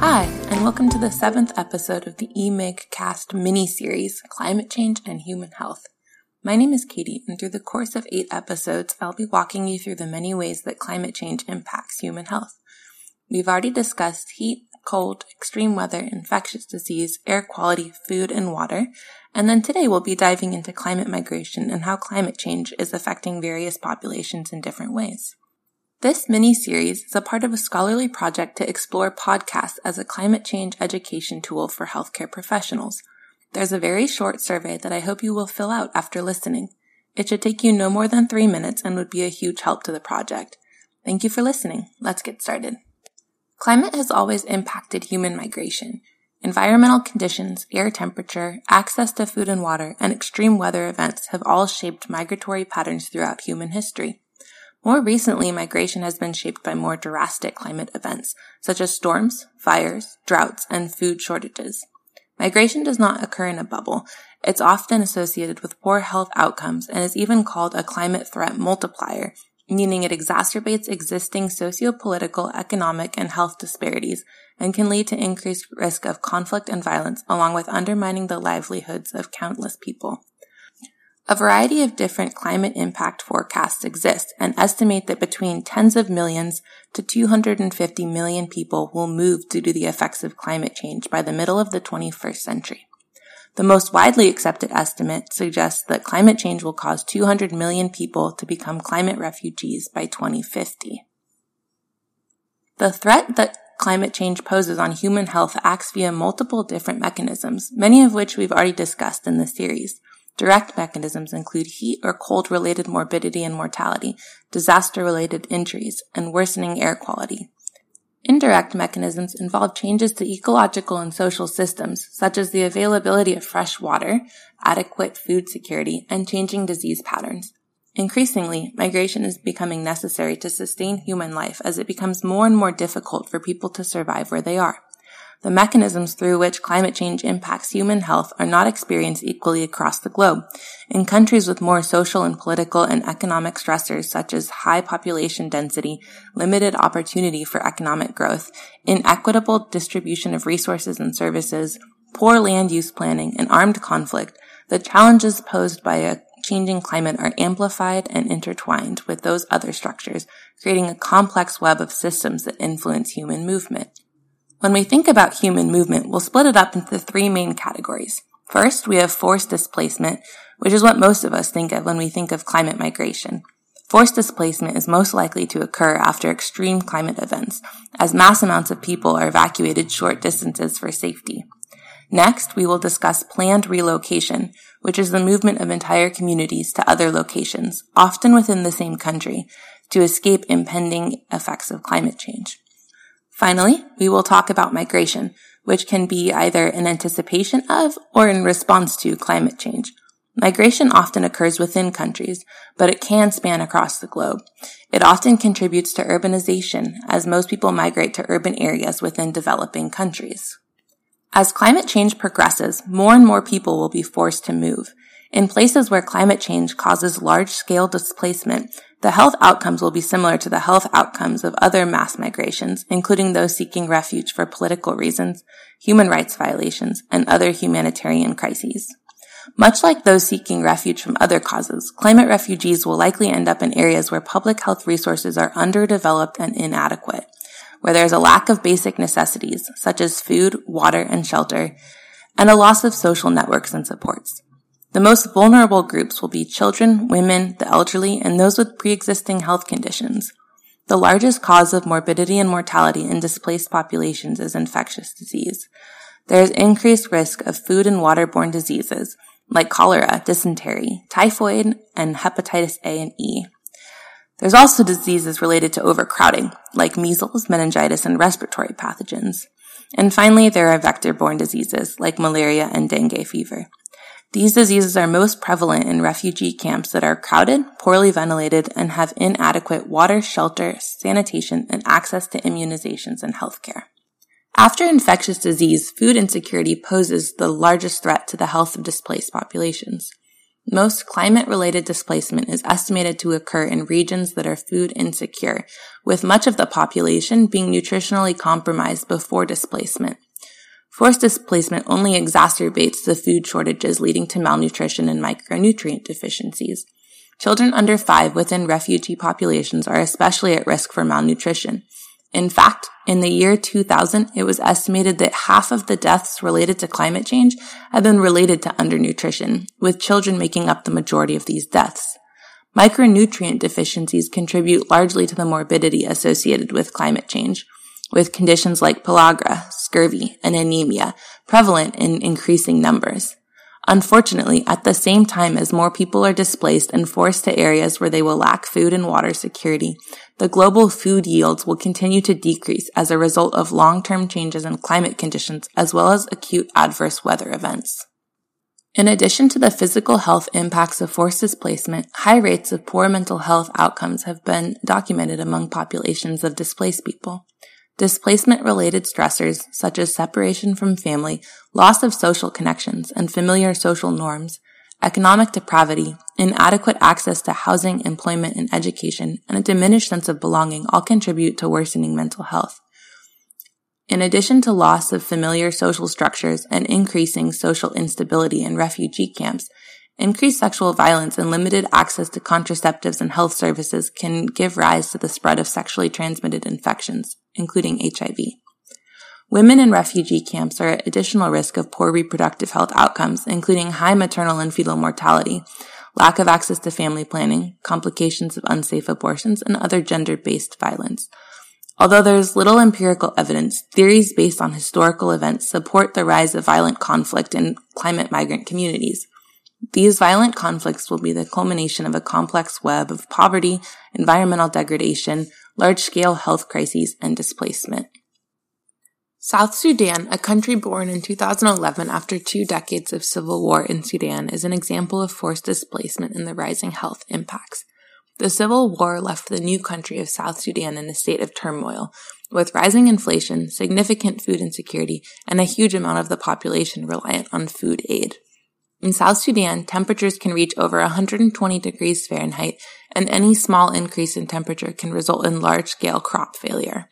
Hi, and welcome to the seventh episode of the eMig Cast mini series, Climate Change and Human Health. My name is Katie, and through the course of eight episodes, I'll be walking you through the many ways that climate change impacts human health. We've already discussed heat, cold, extreme weather, infectious disease, air quality, food, and water, and then today we'll be diving into climate migration and how climate change is affecting various populations in different ways. This mini-series is a part of a scholarly project to explore podcasts as a climate change education tool for healthcare professionals. There's a very short survey that I hope you will fill out after listening. It should take you no more than three minutes and would be a huge help to the project. Thank you for listening. Let's get started. Climate has always impacted human migration. Environmental conditions, air temperature, access to food and water, and extreme weather events have all shaped migratory patterns throughout human history. More recently, migration has been shaped by more drastic climate events, such as storms, fires, droughts, and food shortages. Migration does not occur in a bubble. It's often associated with poor health outcomes and is even called a climate threat multiplier, meaning it exacerbates existing socio-political, economic, and health disparities and can lead to increased risk of conflict and violence along with undermining the livelihoods of countless people. A variety of different climate impact forecasts exist and estimate that between tens of millions to 250 million people will move due to the effects of climate change by the middle of the 21st century. The most widely accepted estimate suggests that climate change will cause 200 million people to become climate refugees by 2050. The threat that climate change poses on human health acts via multiple different mechanisms, many of which we've already discussed in this series. Direct mechanisms include heat or cold related morbidity and mortality, disaster related injuries, and worsening air quality. Indirect mechanisms involve changes to ecological and social systems, such as the availability of fresh water, adequate food security, and changing disease patterns. Increasingly, migration is becoming necessary to sustain human life as it becomes more and more difficult for people to survive where they are the mechanisms through which climate change impacts human health are not experienced equally across the globe. In countries with more social and political and economic stressors such as high population density, limited opportunity for economic growth, inequitable distribution of resources and services, poor land use planning, and armed conflict, the challenges posed by a changing climate are amplified and intertwined with those other structures, creating a complex web of systems that influence human movement. When we think about human movement, we'll split it up into three main categories. First, we have forced displacement, which is what most of us think of when we think of climate migration. Forced displacement is most likely to occur after extreme climate events, as mass amounts of people are evacuated short distances for safety. Next, we will discuss planned relocation, which is the movement of entire communities to other locations, often within the same country, to escape impending effects of climate change. Finally, we will talk about migration, which can be either in anticipation of or in response to climate change. Migration often occurs within countries, but it can span across the globe. It often contributes to urbanization, as most people migrate to urban areas within developing countries. As climate change progresses, more and more people will be forced to move. In places where climate change causes large scale displacement, the health outcomes will be similar to the health outcomes of other mass migrations, including those seeking refuge for political reasons, human rights violations, and other humanitarian crises. Much like those seeking refuge from other causes, climate refugees will likely end up in areas where public health resources are underdeveloped and inadequate, where there is a lack of basic necessities, such as food, water, and shelter, and a loss of social networks and supports. The most vulnerable groups will be children, women, the elderly, and those with pre-existing health conditions. The largest cause of morbidity and mortality in displaced populations is infectious disease. There is increased risk of food and waterborne diseases like cholera, dysentery, typhoid, and hepatitis A and E. There's also diseases related to overcrowding, like measles, meningitis, and respiratory pathogens. And finally, there are vector-borne diseases like malaria and dengue fever. These diseases are most prevalent in refugee camps that are crowded, poorly ventilated, and have inadequate water, shelter, sanitation, and access to immunizations and healthcare. After infectious disease, food insecurity poses the largest threat to the health of displaced populations. Most climate related displacement is estimated to occur in regions that are food insecure, with much of the population being nutritionally compromised before displacement. Forced displacement only exacerbates the food shortages leading to malnutrition and micronutrient deficiencies. Children under five within refugee populations are especially at risk for malnutrition. In fact, in the year 2000, it was estimated that half of the deaths related to climate change have been related to undernutrition, with children making up the majority of these deaths. Micronutrient deficiencies contribute largely to the morbidity associated with climate change with conditions like pellagra, scurvy, and anemia prevalent in increasing numbers. Unfortunately, at the same time as more people are displaced and forced to areas where they will lack food and water security, the global food yields will continue to decrease as a result of long-term changes in climate conditions as well as acute adverse weather events. In addition to the physical health impacts of forced displacement, high rates of poor mental health outcomes have been documented among populations of displaced people. Displacement related stressors such as separation from family, loss of social connections and familiar social norms, economic depravity, inadequate access to housing, employment, and education, and a diminished sense of belonging all contribute to worsening mental health. In addition to loss of familiar social structures and increasing social instability in refugee camps, Increased sexual violence and limited access to contraceptives and health services can give rise to the spread of sexually transmitted infections, including HIV. Women in refugee camps are at additional risk of poor reproductive health outcomes, including high maternal and fetal mortality, lack of access to family planning, complications of unsafe abortions, and other gender-based violence. Although there is little empirical evidence, theories based on historical events support the rise of violent conflict in climate migrant communities. These violent conflicts will be the culmination of a complex web of poverty, environmental degradation, large-scale health crises, and displacement. South Sudan, a country born in 2011 after two decades of civil war in Sudan, is an example of forced displacement and the rising health impacts. The civil war left the new country of South Sudan in a state of turmoil, with rising inflation, significant food insecurity, and a huge amount of the population reliant on food aid. In South Sudan, temperatures can reach over 120 degrees Fahrenheit, and any small increase in temperature can result in large scale crop failure.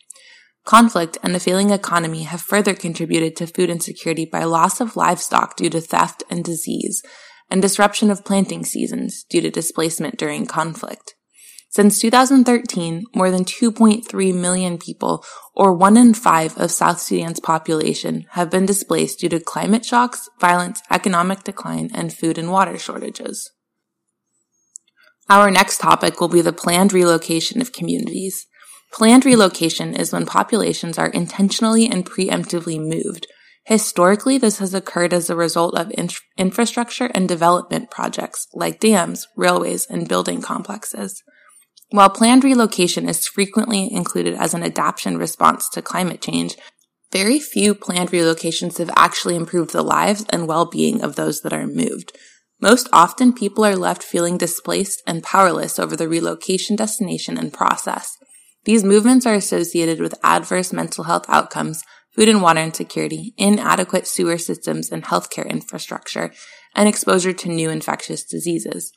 Conflict and a failing economy have further contributed to food insecurity by loss of livestock due to theft and disease, and disruption of planting seasons due to displacement during conflict. Since 2013, more than 2.3 million people, or one in five of South Sudan's population, have been displaced due to climate shocks, violence, economic decline, and food and water shortages. Our next topic will be the planned relocation of communities. Planned relocation is when populations are intentionally and preemptively moved. Historically, this has occurred as a result of in- infrastructure and development projects like dams, railways, and building complexes. While planned relocation is frequently included as an adaptation response to climate change, very few planned relocations have actually improved the lives and well-being of those that are moved. Most often, people are left feeling displaced and powerless over the relocation destination and process. These movements are associated with adverse mental health outcomes, food and water insecurity, inadequate sewer systems and healthcare infrastructure, and exposure to new infectious diseases.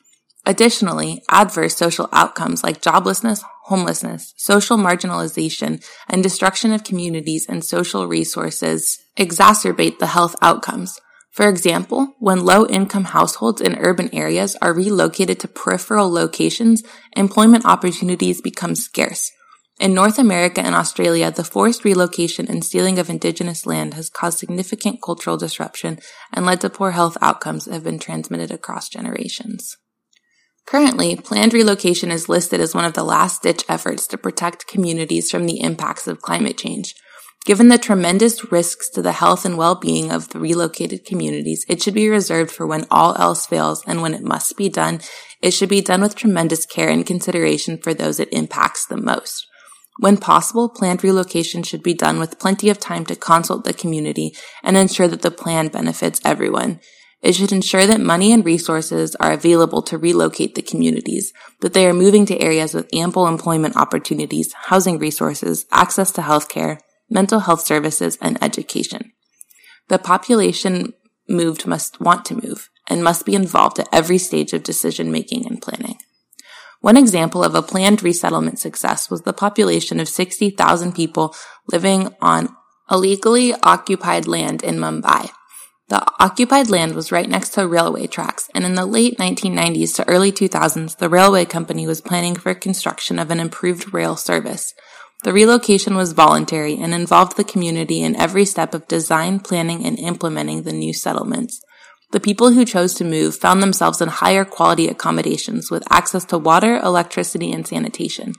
Additionally, adverse social outcomes like joblessness, homelessness, social marginalization, and destruction of communities and social resources exacerbate the health outcomes. For example, when low income households in urban areas are relocated to peripheral locations, employment opportunities become scarce. In North America and Australia, the forced relocation and stealing of indigenous land has caused significant cultural disruption and led to poor health outcomes that have been transmitted across generations. Currently, planned relocation is listed as one of the last ditch efforts to protect communities from the impacts of climate change. Given the tremendous risks to the health and well-being of the relocated communities, it should be reserved for when all else fails and when it must be done, it should be done with tremendous care and consideration for those it impacts the most. When possible, planned relocation should be done with plenty of time to consult the community and ensure that the plan benefits everyone. It should ensure that money and resources are available to relocate the communities, that they are moving to areas with ample employment opportunities, housing resources, access to healthcare, mental health services, and education. The population moved must want to move and must be involved at every stage of decision making and planning. One example of a planned resettlement success was the population of 60,000 people living on illegally occupied land in Mumbai. The occupied land was right next to railway tracks, and in the late 1990s to early 2000s, the railway company was planning for construction of an improved rail service. The relocation was voluntary and involved the community in every step of design, planning, and implementing the new settlements. The people who chose to move found themselves in higher quality accommodations with access to water, electricity, and sanitation.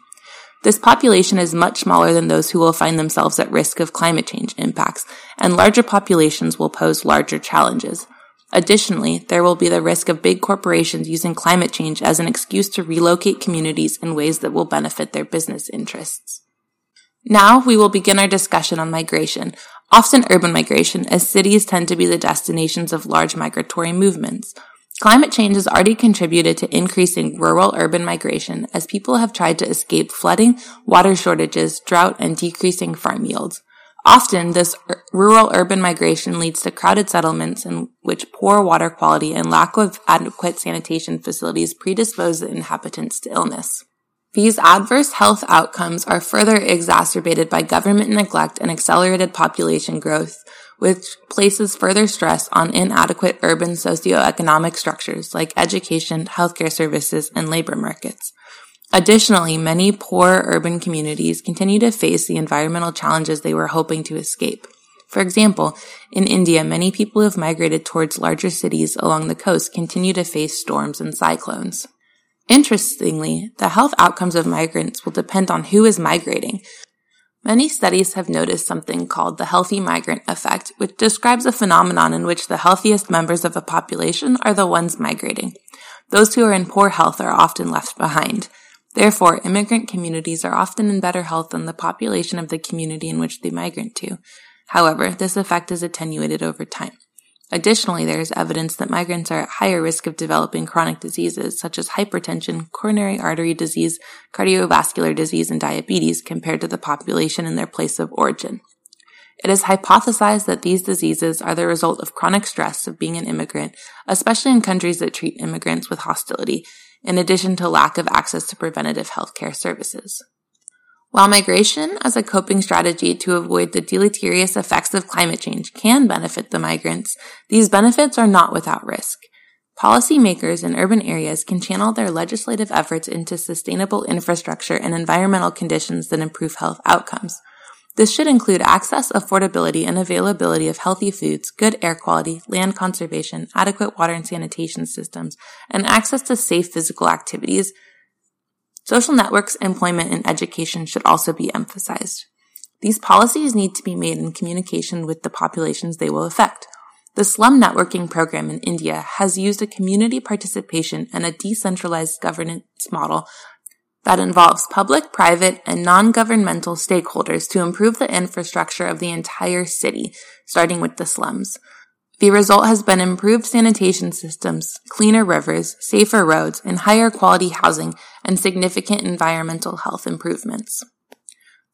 This population is much smaller than those who will find themselves at risk of climate change impacts, and larger populations will pose larger challenges. Additionally, there will be the risk of big corporations using climate change as an excuse to relocate communities in ways that will benefit their business interests. Now we will begin our discussion on migration, often urban migration, as cities tend to be the destinations of large migratory movements. Climate change has already contributed to increasing rural urban migration as people have tried to escape flooding, water shortages, drought, and decreasing farm yields. Often, this rural urban migration leads to crowded settlements in which poor water quality and lack of adequate sanitation facilities predispose the inhabitants to illness. These adverse health outcomes are further exacerbated by government neglect and accelerated population growth, which places further stress on inadequate urban socioeconomic structures like education, healthcare services, and labor markets. Additionally, many poor urban communities continue to face the environmental challenges they were hoping to escape. For example, in India, many people who have migrated towards larger cities along the coast continue to face storms and cyclones. Interestingly, the health outcomes of migrants will depend on who is migrating, Many studies have noticed something called the healthy migrant effect, which describes a phenomenon in which the healthiest members of a population are the ones migrating. Those who are in poor health are often left behind. Therefore, immigrant communities are often in better health than the population of the community in which they migrate to. However, this effect is attenuated over time. Additionally, there is evidence that migrants are at higher risk of developing chronic diseases such as hypertension, coronary artery disease, cardiovascular disease, and diabetes compared to the population in their place of origin. It is hypothesized that these diseases are the result of chronic stress of being an immigrant, especially in countries that treat immigrants with hostility, in addition to lack of access to preventative healthcare services. While migration as a coping strategy to avoid the deleterious effects of climate change can benefit the migrants, these benefits are not without risk. Policymakers in urban areas can channel their legislative efforts into sustainable infrastructure and environmental conditions that improve health outcomes. This should include access, affordability, and availability of healthy foods, good air quality, land conservation, adequate water and sanitation systems, and access to safe physical activities, Social networks, employment, and education should also be emphasized. These policies need to be made in communication with the populations they will affect. The slum networking program in India has used a community participation and a decentralized governance model that involves public, private, and non-governmental stakeholders to improve the infrastructure of the entire city, starting with the slums. The result has been improved sanitation systems, cleaner rivers, safer roads, and higher quality housing and significant environmental health improvements.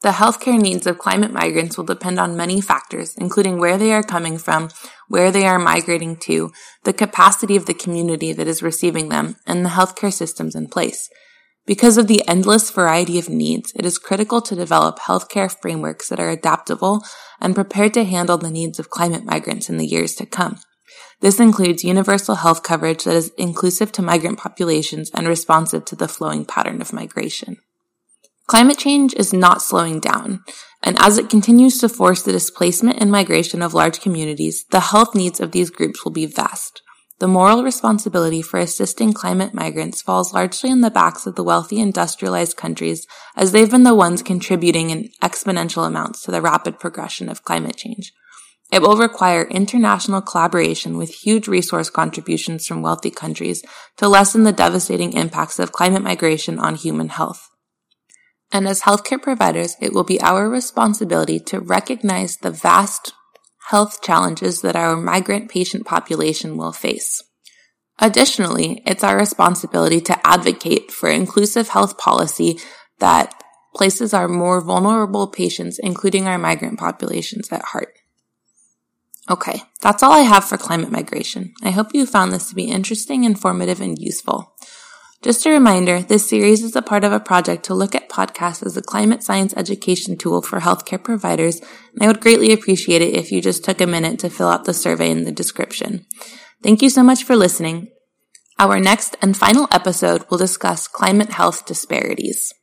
The healthcare needs of climate migrants will depend on many factors, including where they are coming from, where they are migrating to, the capacity of the community that is receiving them, and the healthcare systems in place. Because of the endless variety of needs, it is critical to develop healthcare frameworks that are adaptable and prepared to handle the needs of climate migrants in the years to come. This includes universal health coverage that is inclusive to migrant populations and responsive to the flowing pattern of migration. Climate change is not slowing down, and as it continues to force the displacement and migration of large communities, the health needs of these groups will be vast. The moral responsibility for assisting climate migrants falls largely on the backs of the wealthy industrialized countries as they've been the ones contributing in exponential amounts to the rapid progression of climate change. It will require international collaboration with huge resource contributions from wealthy countries to lessen the devastating impacts of climate migration on human health. And as healthcare providers, it will be our responsibility to recognize the vast health challenges that our migrant patient population will face. Additionally, it's our responsibility to advocate for inclusive health policy that places our more vulnerable patients, including our migrant populations, at heart. Okay, that's all I have for climate migration. I hope you found this to be interesting, informative, and useful. Just a reminder, this series is a part of a project to look at podcasts as a climate science education tool for healthcare providers, and I would greatly appreciate it if you just took a minute to fill out the survey in the description. Thank you so much for listening. Our next and final episode will discuss climate health disparities.